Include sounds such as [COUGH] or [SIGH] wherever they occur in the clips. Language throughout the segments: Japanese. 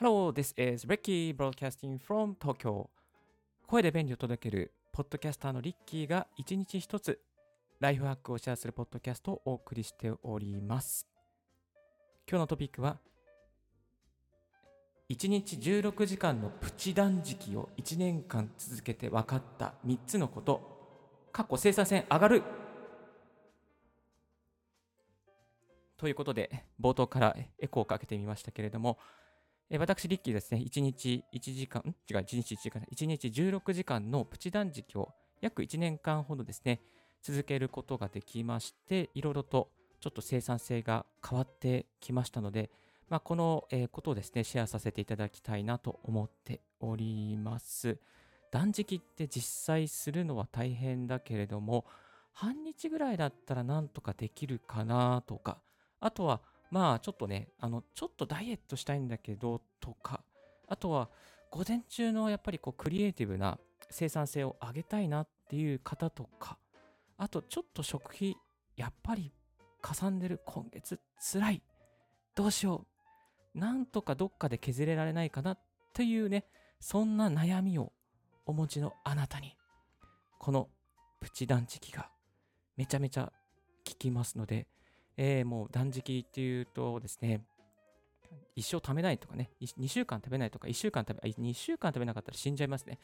Hello, this is Ricky broadcasting from Tokyo. 声で便利を届けるポッドキャスターのリッキーが一日一つライフハックをシェアするポッドキャストをお送りしております。今日のトピックは1日16時間のプチ断食を1年間続けて分かった3つのこと。過去生産性上がるということで、冒頭からエコーをかけてみましたけれども、え私、リッキーですね、1日1時間、違う、1日1時間、1日16時間のプチ断食を約1年間ほどですね、続けることができまして、いろいろとちょっと生産性が変わってきましたので、まあ、この、えーことをですね、シェアさせていただきたいなと思っております。断食って実際するのは大変だけれども、半日ぐらいだったらなんとかできるかなとか、あとは、まあちょっとね、あの、ちょっとダイエットしたいんだけどとか、あとは、午前中のやっぱりこうクリエイティブな生産性を上げたいなっていう方とか、あとちょっと食費、やっぱりかさんでる今月つらい。どうしよう。なんとかどっかで削れられないかなっていうね、そんな悩みをお持ちのあなたに、このプチ断食がめちゃめちゃ効きますので、えーもう断食っていうとですね、一生食べないとかね、2週間食べないとか、1週間食べ、あ2週間食べなかったら死んじゃいますね。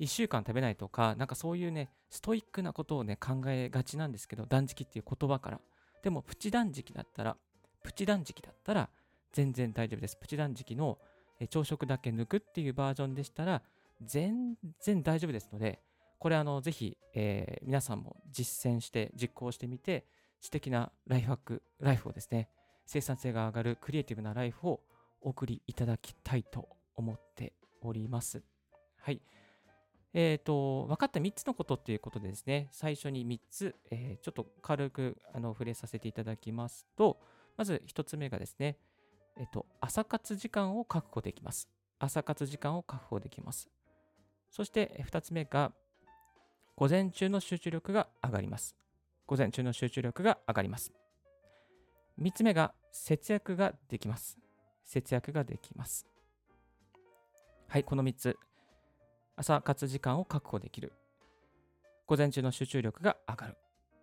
1週間食べないとか、なんかそういうね、ストイックなことをね、考えがちなんですけど、断食っていう言葉から。でも、プチ断食だったら、プチ断食だったら、全然大丈夫です。プチ断食の朝食だけ抜くっていうバージョンでしたら、全然大丈夫ですので、これあの、ぜひ、えー皆さんも実践して、実行してみて、素敵なライフハック、ライフをですね、生産性が上がるクリエイティブなライフをお送りいただきたいと思っております。はい。えっ、と、分かった3つのことっていうことでですね、最初に3つ、えーちょっと軽くあの触れさせていただきますと、まず1つ目がですね、えっ、と、朝活時間を確保できます。朝活時間を確保できます。そして2つ目が、午前中の集中力が上がります。午前中の集中力が上がります。3つ目が節約ができます。節約ができます。はい、この3つ。朝活時間を確保できる。午前中の集中力が上がる。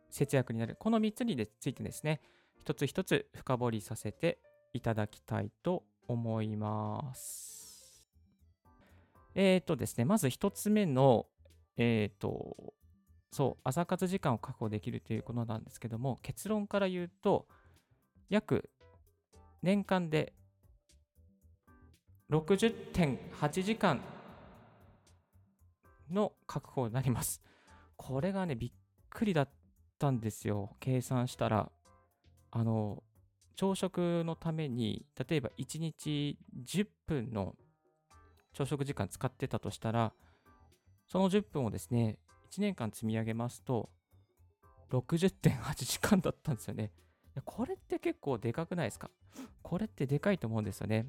節約になる。この3つについてですね、一つ一つ深掘りさせていただきたいと思います。えっ、とですね、まず1つ目の、えっ、と、そう、朝活時間を確保できるということなんですけども、結論から言うと、約年間で60.8時間の確保になります。これがね、びっくりだったんですよ。計算したら。あの、朝食のために、例えば1日10分の朝食時間使ってたとしたら、その10分をですね、1年間積み上げますと、60.8時間だったんですよね。これって結構でかくないですか？これってでかいと思うんですよね。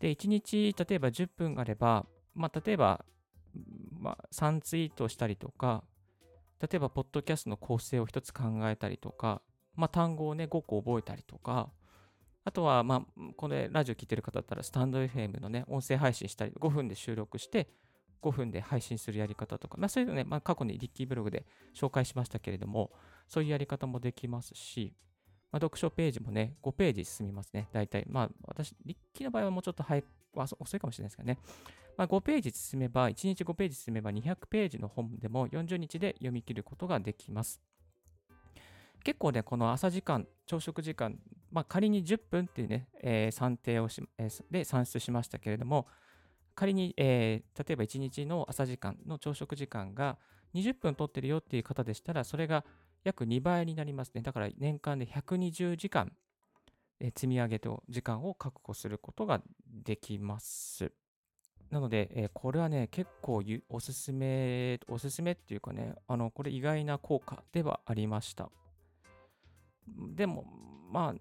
で、1日、例えば10分あれば、まあ、例えば、まあ、3ツイートしたりとか、例えば、ポッドキャストの構成を一つ考えたりとか、まあ、単語をね、5個覚えたりとか、あとは、まあ、これ、ラジオ聞いてる方だったら、スタンド FM のね、音声配信したり、5分で収録して、5分で配信するやり方とか、まあ、そういうのね、まあ、過去にリッキーブログで紹介しましたけれども、そういうやり方もできますし、まあ、読書ページもね、5ページ進みますね、大体。まあ、私、リッキーの場合はもうちょっと早く、遅いかもしれないですけどね。まあ、5ページ進めば、1日5ページ進めば200ページの本でも40日で読み切ることができます。結構ね、この朝時間、朝食時間、まあ、仮に10分っていうね、えー算定をし、えーで算出しましたけれども、仮に、えー例えば1日の朝時間の朝食時間が20分取ってるよっていう方でしたら、それが約2倍になりますね。だから年間で120時間、えー積み上げと時間を確保することができます。なので、えーこれはね、結構おすすめ、おすすめっていうかね、あの、これ意外な効果ではありました。でも、まあ、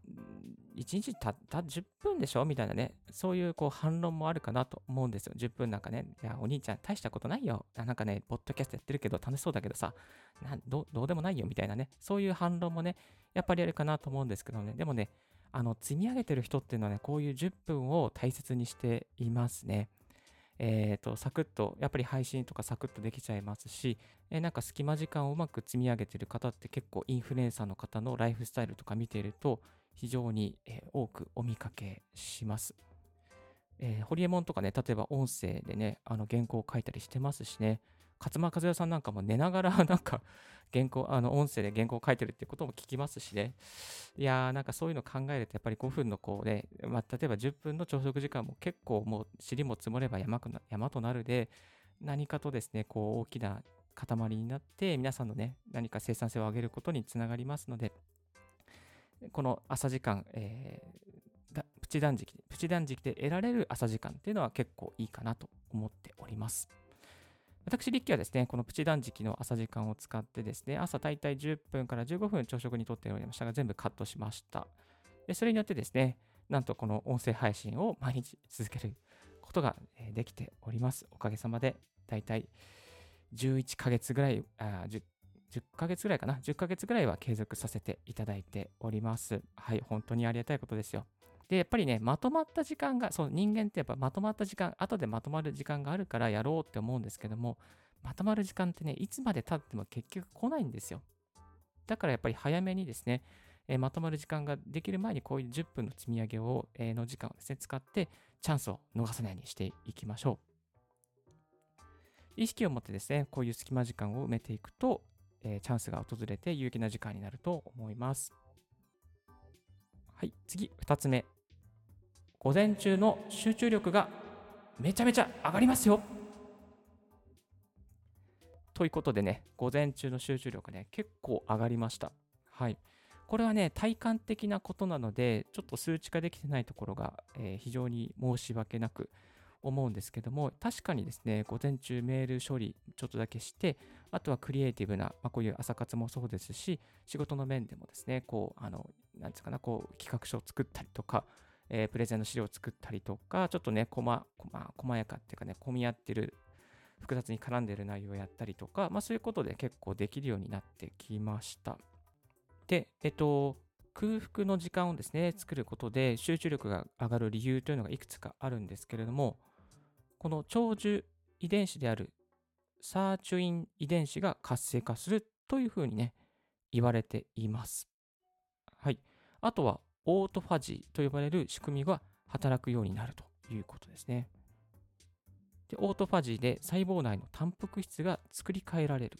1日たった10分でしょ？みたいなね、そういうこう反論もあるかなと思うんですよ。10分なんかね、いや、お兄ちゃん大したことないよ。なんかね、ポッドキャストやってるけど楽しそうだけどさ、などうどうでもないよみたいなね、そういう反論もね、やっぱりあるかなと思うんですけどね、でもね、あの積み上げてる人っていうのはね、こういう10分を大切にしていますね。えっ、ー、と、サクッと、やっぱり配信とかサクッとできちゃいますし、えー、なんか隙間時間をうまく積み上げてる方って結構インフルエンサーの方のライフスタイルとか見ていると、非常に、え、多くお見かけします。えー、ホリエモンとかね、例えば音声でね、あの原稿を書いたりしてますしね、勝間和代さんなんかも寝ながら [LAUGHS] なんか原稿、あの音声で原稿を書いてるってことも聞きますしね。いやー、なんかそういうの考えると、やっぱり5分のこうね、まあ、例えば10分の朝食時間も結構もう尻も積もれば山くな山となるで、何かとですね、こう大きな塊になって、皆さんのね、何か生産性を上げることにつながりますので、この朝時間、えー、プチ断食、プチ断食で得られる朝時間っていうのは結構いいかなと思っております。私、リッキーはですね、このプチ断食の朝時間を使ってですね、朝大体10分から15分朝食にとっておりましたが、全部カットしました。でそれによってですね、なんとこの音声配信を毎日続けることができております。おかげさまで、大体11ヶ月ぐらい、あ 10, 10ヶ月ぐらいかな、10ヶ月ぐらいは継続させていただいております。はい、本当にありがたいことですよ。で、やっぱりね、まとまった時間が、そう、人間ってやっぱまとまった時間、後でまとまる時間があるからやろうって思うんですけども、まとまる時間ってね、いつまで経っても結局来ないんですよ。だからやっぱり早めにですね、えー、まとまる時間ができる前にこういう10分の積み上げを、えー、の時間をですね、使ってチャンスを逃さないようにしていきましょう。意識を持ってですね、こういう隙間時間を埋めていくと、えー、チャンスが訪れて有益な時間になると思います。はい、次、2つ目。午前中の集中力がめちゃめちゃ上がりますよ。ということでね、午前中の集中力ね、結構上がりました。はい。これはね、体感的なことなので、ちょっと数値化できてないところが、えー、非常に申し訳なく思うんですけども、確かにですね、午前中メール処理ちょっとだけして、あとはクリエイティブな、まあ、こういう朝活もそうですし、仕事の面でもですね、こう、あの、なんですかな、こう、企画書を作ったりとか、えー、プレゼンの資料を作ったりとか、ちょっとね、こま、こま、細やかっていうかね、混み合ってる、複雑に絡んでる内容をやったりとか、まあそういうことで結構できるようになってきました。で、えっと、空腹の時間をですね、作ることで集中力が上がる理由というのがいくつかあるんですけれども、この長寿遺伝子であるサーチュイン遺伝子が活性化するというふうにね、言われています。はい。あとは、オートファジーと呼ばれる仕組みが働くようになるということですね。でオートファジーで細胞内のタンパク質が作り変えられる。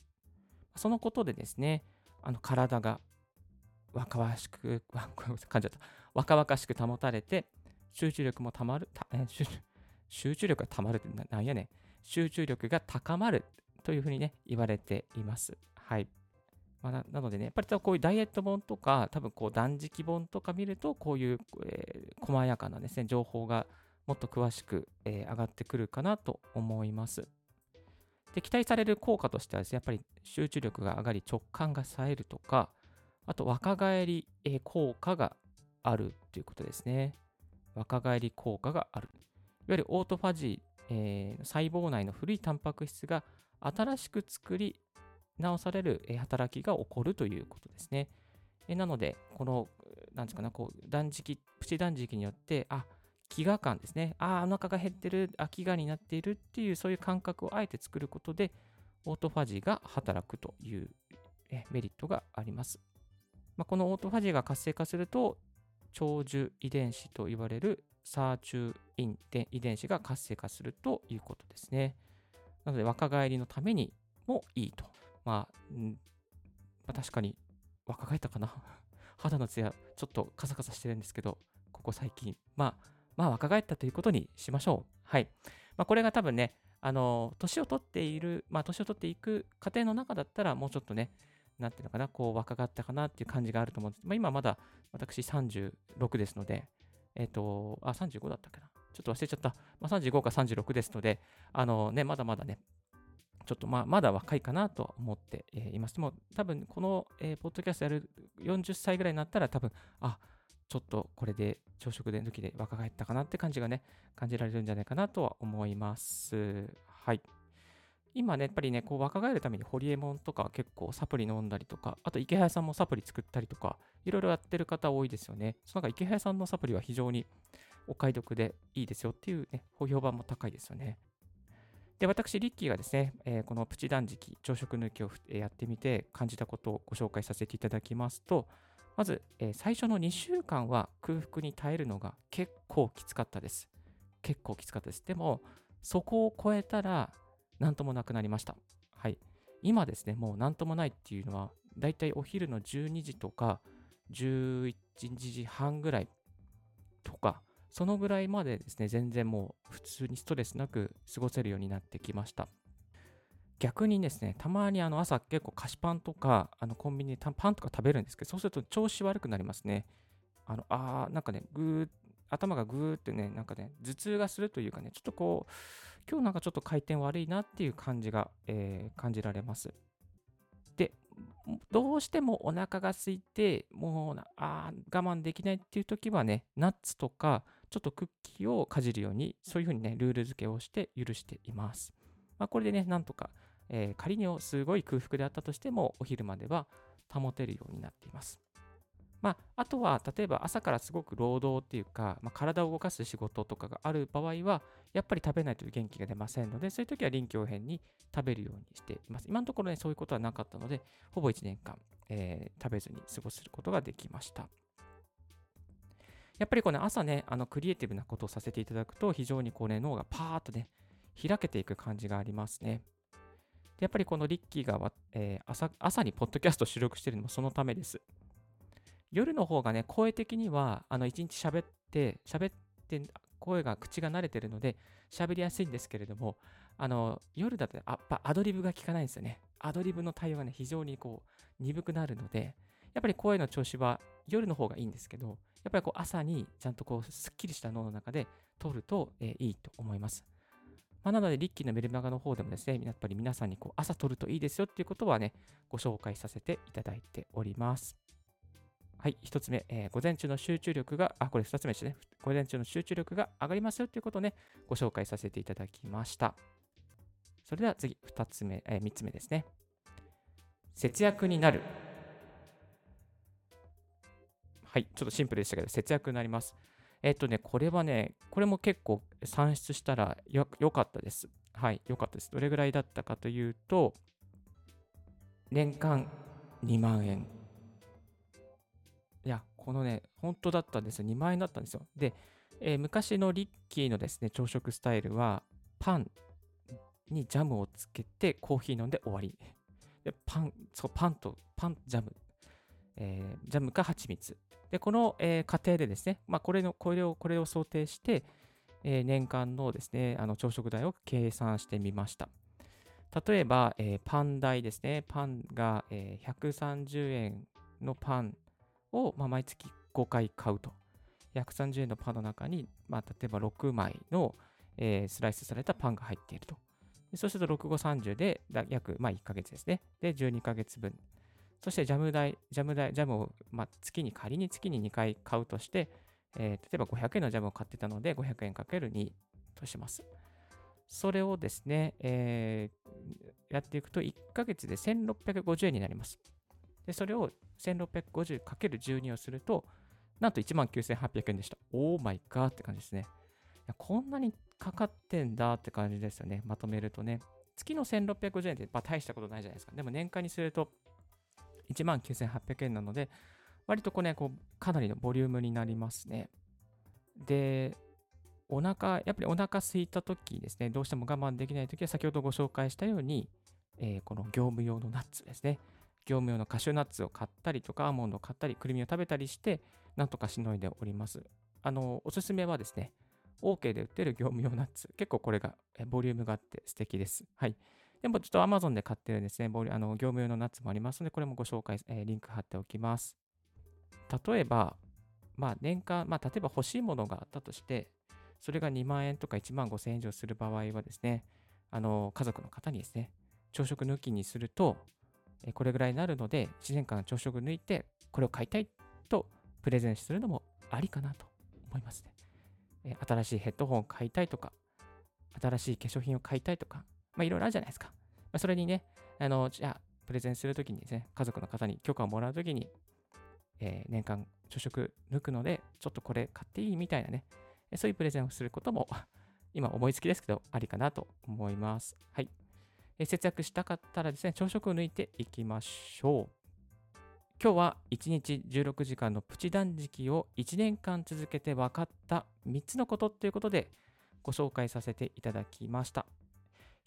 そのことでですね、あの体が若々しく、[LAUGHS] 噛んじゃった。若々しく保たれて、集中力もたまる、たえ集集中力がたまるってなんやねん。集中力が高まるというふうにね、言われています。はい。まあ、ななのでね、やっぱりこういうダイエット本とか、多分こう断食本とか見ると、こういう、えー、細やかなですね、情報がもっと詳しく、えー、上がってくるかなと思います。で、期待される効果としてはですね、やっぱり集中力が上がり直感が冴えるとか、あと若返り、えー、効果があるということですね。若返り効果がある。いわゆるオートファジー、えー、細胞内の古いタンパク質が新しく作り直される働きが起こるということですね。えなので、この、なんですかね、こう、断食、プチ断食によって、あ、飢餓感ですね。あ、お腹が減ってる、あ、飢餓になっているっていう、そういう感覚をあえて作ることで、オートファジーが働くというメリットがあります。まあ、このオートファジーが活性化すると、長寿遺伝子と言われるサーチュイン遺伝子が活性化するということですね。なので、若返りのためにもいいとまあ、まあ、確かに若返ったかな？[LAUGHS] 肌のツヤちょっとカサカサしてるんですけど、ここ最近、まあ、まあ若返ったということにしましょう。はい。まあ、これが多分ね、あの、年を取っている、まあ、年を取っていく過程の中だったら、もうちょっとね、なんていうのかな、こう若返ったかなっていう感じがあると思うんです。まあ、今まだ私36ですので、えっ、ー、と、あ、35だったっけな。ちょっと忘れちゃった。まあ、35か36ですので、あのね、まだまだね、ちょっとまあまだ若いかなと思っています。でも多分この、えー、ポッドキャストやる40歳ぐらいになったら多分、あ、ちょっとこれで朝食で抜きで若返ったかなって感じがね、感じられるんじゃないかなとは思います。はい。今ね、やっぱりね、こう若返るためにホリエモンとか結構サプリ飲んだりとか、あと池早さんもサプリ作ったりとか、いろいろやってる方多いですよね。その中池早さんのサプリは非常にお買い得でいいですよっていうね、評判も高いですよね。で、私、リッキーがですね、えー、このプチ断食、朝食抜きをやってみて感じたことをご紹介させていただきますと、まず、えー、最初の2週間は空腹に耐えるのが結構きつかったです。結構きつかったです。でも、そこを超えたら、なんともなくなりました。はい。今ですね、もうなんともないっていうのは、だいたいお昼の12時とか、11時半ぐらいとか、そのぐらいまでですね、全然もう普通にストレスなく過ごせるようになってきました。逆にですね、たまにあの朝結構菓子パンとか、あのコンビニでパンとか食べるんですけど、そうすると調子悪くなりますね。あの、あー、なんかね、ぐー、頭がぐーってね、なんかね、頭痛がするというかね、ちょっとこう、今日なんかちょっと回転悪いなっていう感じが、えー、感じられます。で、どうしてもお腹が空いて、もうあ我慢できないっていう時はね、ナッツとか、ちょっとクッキーをかじるように、そういうふうにね、ルール付けをして許しています。まあ、これでね、なんとか、えー、仮にすごい空腹であったとしても、お昼までは保てるようになっています。まあ、あとは、例えば朝からすごく労働っていうか、まあ、体を動かす仕事とかがある場合は、やっぱり食べないと元気が出ませんので、そういう時は臨機応変に食べるようにしています。今のところね、そういうことはなかったので、ほぼ1年間、えー、食べずに過ごすことができました。やっぱりこの、朝ね、あのクリエイティブなことをさせていただくと、非常にこうね、脳がパーッとね、開けていく感じがありますね。でやっぱりこのリッキーが、えー、朝朝にポッドキャスト収録しているのもそのためです。夜の方がね、声的には、あの、一日喋って、喋って、声が、口が慣れてるので、喋りやすいんですけれども、あの、夜だと、やっぱアドリブが効かないんですよね。アドリブの対応がね、非常にこう、鈍くなるので、やっぱり声の調子は夜の方がいいんですけど、やっぱりこう朝にちゃんとこうすっきりした脳の中で通ると、えー、いいと思います。まあ、なので、リッキーのメルマガの方でもですね、やっぱり皆さんにこう朝取るといいですよっていうことはね、ご紹介させていただいております。はい、1つ目、えー、午前中の集中力が、あ、これ2つ目ですね。午前中の集中力が上がりますよということをね、ご紹介させていただきました。それでは次、2つ目、えー、3つ目ですね。節約になる。はい、ちょっとシンプルでしたけど、節約になります。えっとね、これはね、これも結構算出したらよかったです。はい、よかったです。どれぐらいだったかというと、年間2万円。いや、このね、本当だったんですよ。2万円だったんですよ。で、えー、昔のリッキーのですね、朝食スタイルは、パンにジャムをつけてコーヒー飲んで終わり。で、パン、そう、パンと、パン、ジャム、えー、ジャムか蜂蜜。で、この、えー、過程でですね、まあ、これの、これを、これを想定して、えー、年間のですね、あの朝食代を計算してみました。例えば、えー、パン代ですね。パンが、えー、130円のパンを、まあ、毎月5回買うと。130円のパンの中に、まあ、例えば6枚の、えー、スライスされたパンが入っていると。そうすると6 5 30で約、まあ、1ヶ月ですね。で、12ヶ月分。そしてジャム代、ジャム代、ジャムを、まあ、月に仮に月に2回買うとして、えー、例えば500円のジャムを買ってたので500円かける2とします。それをですね、えー、やっていくと1ヶ月で1650円になります。で、それを 1650×12 をすると、なんと19,800円でした。オーマイガーって感じですね。こんなにかかってんだって感じですよね。まとめるとね。月の1650円って、まあ、大したことないじゃないですか。でも年間にすると19,800円なので、割とこうね、こうかなりのボリュームになりますね。で、お腹、やっぱりお腹空いた時ですね、どうしても我慢できない時は、先ほどご紹介したように、えー、この業務用のナッツですね。業務用のカシューナッツを買ったりとか、アーモンドを買ったり、くるみを食べたりして、なんとかしのいでおります。あの、おすすめはですね、OK で売ってる業務用ナッツ。結構これがボリュームがあって素敵です。はい。でもちょっと Amazon で買ってるですね、ボリあの業務用のナッツもありますので、これもご紹介、えー、リンク貼っておきます。例えば、まあ年間、まあ例えば欲しいものがあったとして、それが2万円とか1万5千円以上する場合はですね、あの家族の方にですね、朝食抜きにすると、これぐらいになるので、1年間朝食抜いて、これを買いたいとプレゼンするのもありかなと思いますね。新しいヘッドホンを買いたいとか、新しい化粧品を買いたいとか、まあいろいろあるじゃないですか。あ、それにね、あの、じゃあ、プレゼンするときにですね、家族の方に許可をもらうときに、えー、年間朝食抜くので、ちょっとこれ買っていいみたいなね、そういうプレゼンをすることも、今思いつきですけど、ありかなと思います。はい。節約したかったらですね、朝食を抜いていきましょう。今日は1日16時間のプチ断食を1年間続けて分かった3つのことということでご紹介させていただきました。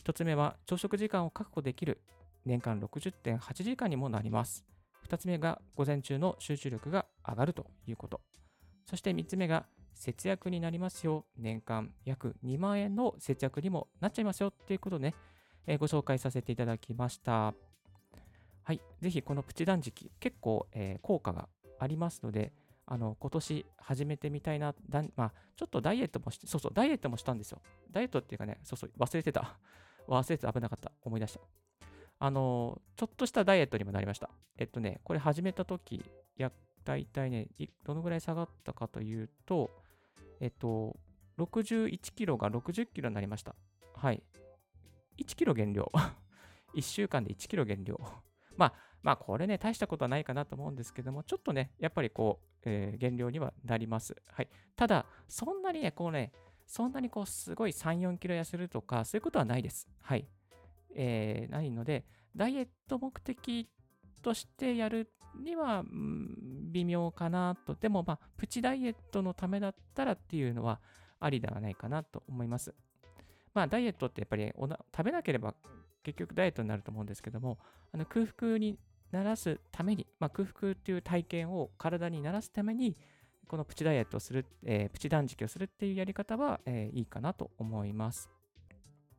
1つ目は朝食時間を確保できる年間60.8時間にもなります。2つ目が午前中の集中力が上がるということ。そして3つ目が節約になりますよ。年間約2万円の節約にもなっちゃいますよっていうことね、えー、ご紹介させていただきました。はい、ぜひこのプチ断食、結構、えー、効果がありますので、あの今年始めてみたいな、だまあ、ちょっとダイエットもして、そうそう、ダイエットもしたんですよ。ダイエットっていうかね、そうそう、忘れてた。[LAUGHS] 忘れてた、危なかった。思い出した。あの、ちょっとしたダイエットにもなりました。えっとね、これ始めたとき、や、大体ね、どのぐらい下がったかというと、えっと、61キロが60キロになりました。はい。1キロ減量。1週間で1キロ減量。まあ、まあ、これね、大したことはないかなと思うんですけども、ちょっとね、やっぱりこう、えー、減量にはなります。はい。ただ、そんなにね、こうね、そんなにこう、すごい3、4キロ痩せるとか、そういうことはないです。はい。えー、ないので、ダイエット目的としてやるには、微妙かなと。でも、まあ、プチダイエットのためだったらっていうのは、ありではないかなと思います。まあ、ダイエットってやっぱり食べなければ結局ダイエットになると思うんですけども、あの空腹にならすために、まあ、空腹っていう体験を体にならすために、このプチダイエットをする、えー、プチ断食をするっていうやり方は、えー、いいかなと思います。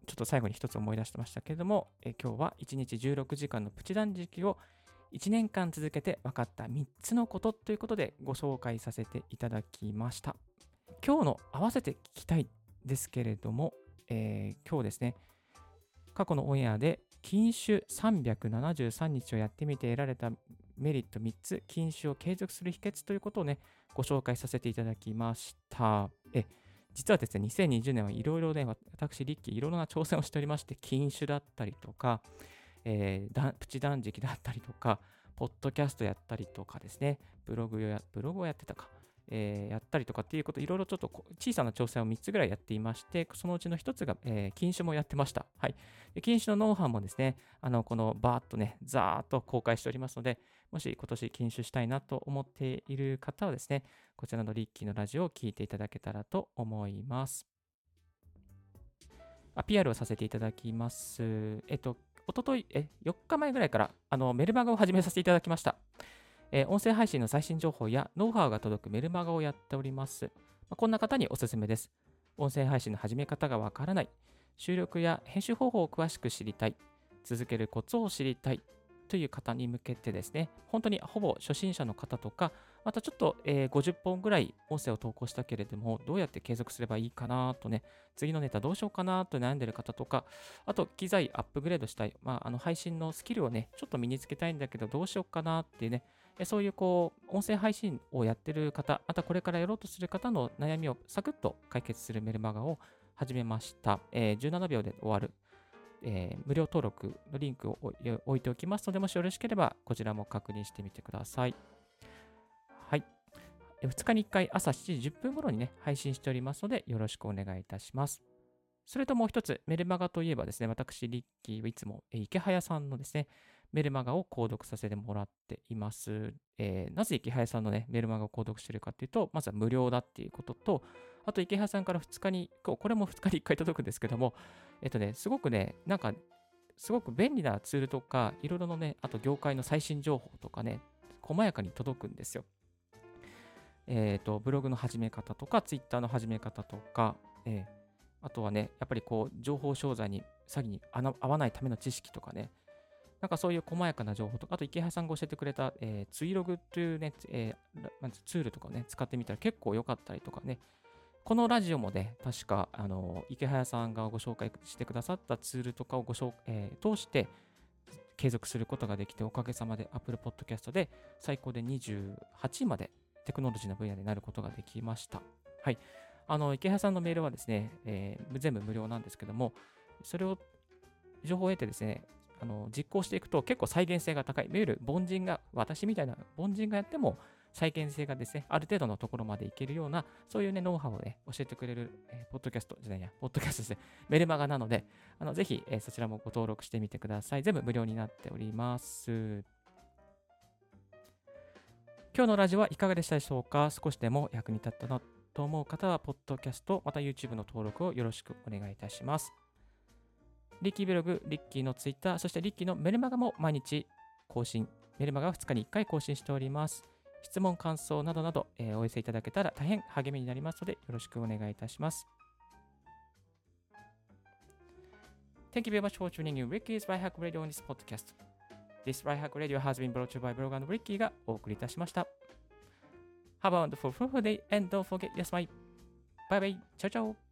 ちょっと最後に一つ思い出してましたけれども、えー、今日は1日16時間のプチ断食を1年間続けて分かった3つのことということでご紹介させていただきました。今日の合わせて聞きたいですけれども、えー、今日ですね、過去のオンエアで禁酒373日をやってみて得られたメリット3つ、禁酒を継続する秘訣ということをね、ご紹介させていただきました。え実はですね、2020年はいろいろね、私、リッキー、いろいろな挑戦をしておりまして、禁酒だったりとか、えー、プチ断食だったりとか、ポッドキャストやったりとかですね、ブログやブログをやってたか、えー、やったりとかっていうこと、いろいろちょっと小さな挑戦を3つぐらいやっていまして、そのうちの1つが、えー、禁酒もやってました。はい。で禁酒のノウハウもですね、あの、このバーっとね、ザーっと公開しておりますので、もし今年禁酒したいなと思っている方はですね、こちらのリッキーのラジオを聞いていただけたらと思います。あ、PR をさせていただきます。えっと、おととい、え、4日前ぐらいから、あの、メルマガを始めさせていただきました。えー、音声配信の最新情報やノウハウが届くメルマガをやっております。まあ、こんな方におすすめです。音声配信の始め方がわからない。収録や編集方法を詳しく知りたい。続けるコツを知りたい。という方に向けてですね、本当にほぼ初心者の方とか、またちょっと、え、50本ぐらい音声を投稿したけれども、どうやって継続すればいいかなとね、次のネタどうしようかなと悩んでる方とか、あと機材アップグレードしたい、まあ、あの配信のスキルをね、ちょっと身につけたいんだけど、どうしようかなっていうね、そういうこう、音声配信をやってる方、またこれからやろうとする方の悩みをサクッと解決するメルマガを始めました。えー、17秒で終わる、えー、無料登録のリンクを置いておきますので、もしよろしければこちらも確認してみてください。はい。2日に1回朝7時10分頃にね、配信しておりますので、よろしくお願いいたします。それともう一つ、メルマガといえばですね、私、リッキーはいつも池早さんのですね、メルマガを購読させてもらっています。えー、なぜ池早さんのね、メルマガを購読しているかっていうと、まずは無料だっていうことと、あと池早さんから2日に、これも2日に1回届くんですけども、えっとね、すごくね、なんか、すごく便利なツールとか、いろいろのね、あと業界の最新情報とかね、細やかに届くんですよ。えっ、ー、と、ブログの始め方とか、ツイッターの始め方とか、えー、あとはね、やっぱりこう、情報商材に、詐欺に合わないための知識とかね、なんかそういう細やかな情報とか、あと池原さんが教えてくれた、えー、ツイログというね、えー、ツールとかね、使ってみたら結構良かったりとかね、このラジオもね、確か、あの、池早さんがご紹介してくださったツールとかをご紹、えー、通して継続することができて、おかげさまで Apple Podcast で最高で28位までテクノロジーの分野でなることができました。はい。あの、池原さんのメールはですね、えー、全部無料なんですけども、それを情報を得てですね、あの実行していくと結構再現性が高い。いわゆる凡人が、私みたいな凡人がやっても再現性がですね、ある程度のところまでいけるような、そういうね、ノウハウをね、教えてくれる、えーポッドキャストじゃないや、ポッドキャストですね、[LAUGHS] メルマガなので、あのぜひ、えーそちらもご登録してみてください。全部無料になっております。今日のラジオはいかがでしたでしょうか？少しでも役に立ったなと思う方は、ポッドキャスト、また YouTube の登録をよろしくお願いいたします。リッキーブログ、リッキーのツイッター、そしてリッキーのメルマガも毎日更新、メルマガは2日に1回更新しております。質問、感想などなど、えーお寄せいただけたら大変励みになりますので、よろしくお願いいたします。Thank you very much for tuning in Ricky's Right Hack Radio on this podcast. This Right Hack Radio has been brought to you by Blog and Ricky がお送りいたしました。Have a wonderful, fruitful day and don't forget your smile. Bye bye. Ciao ciao.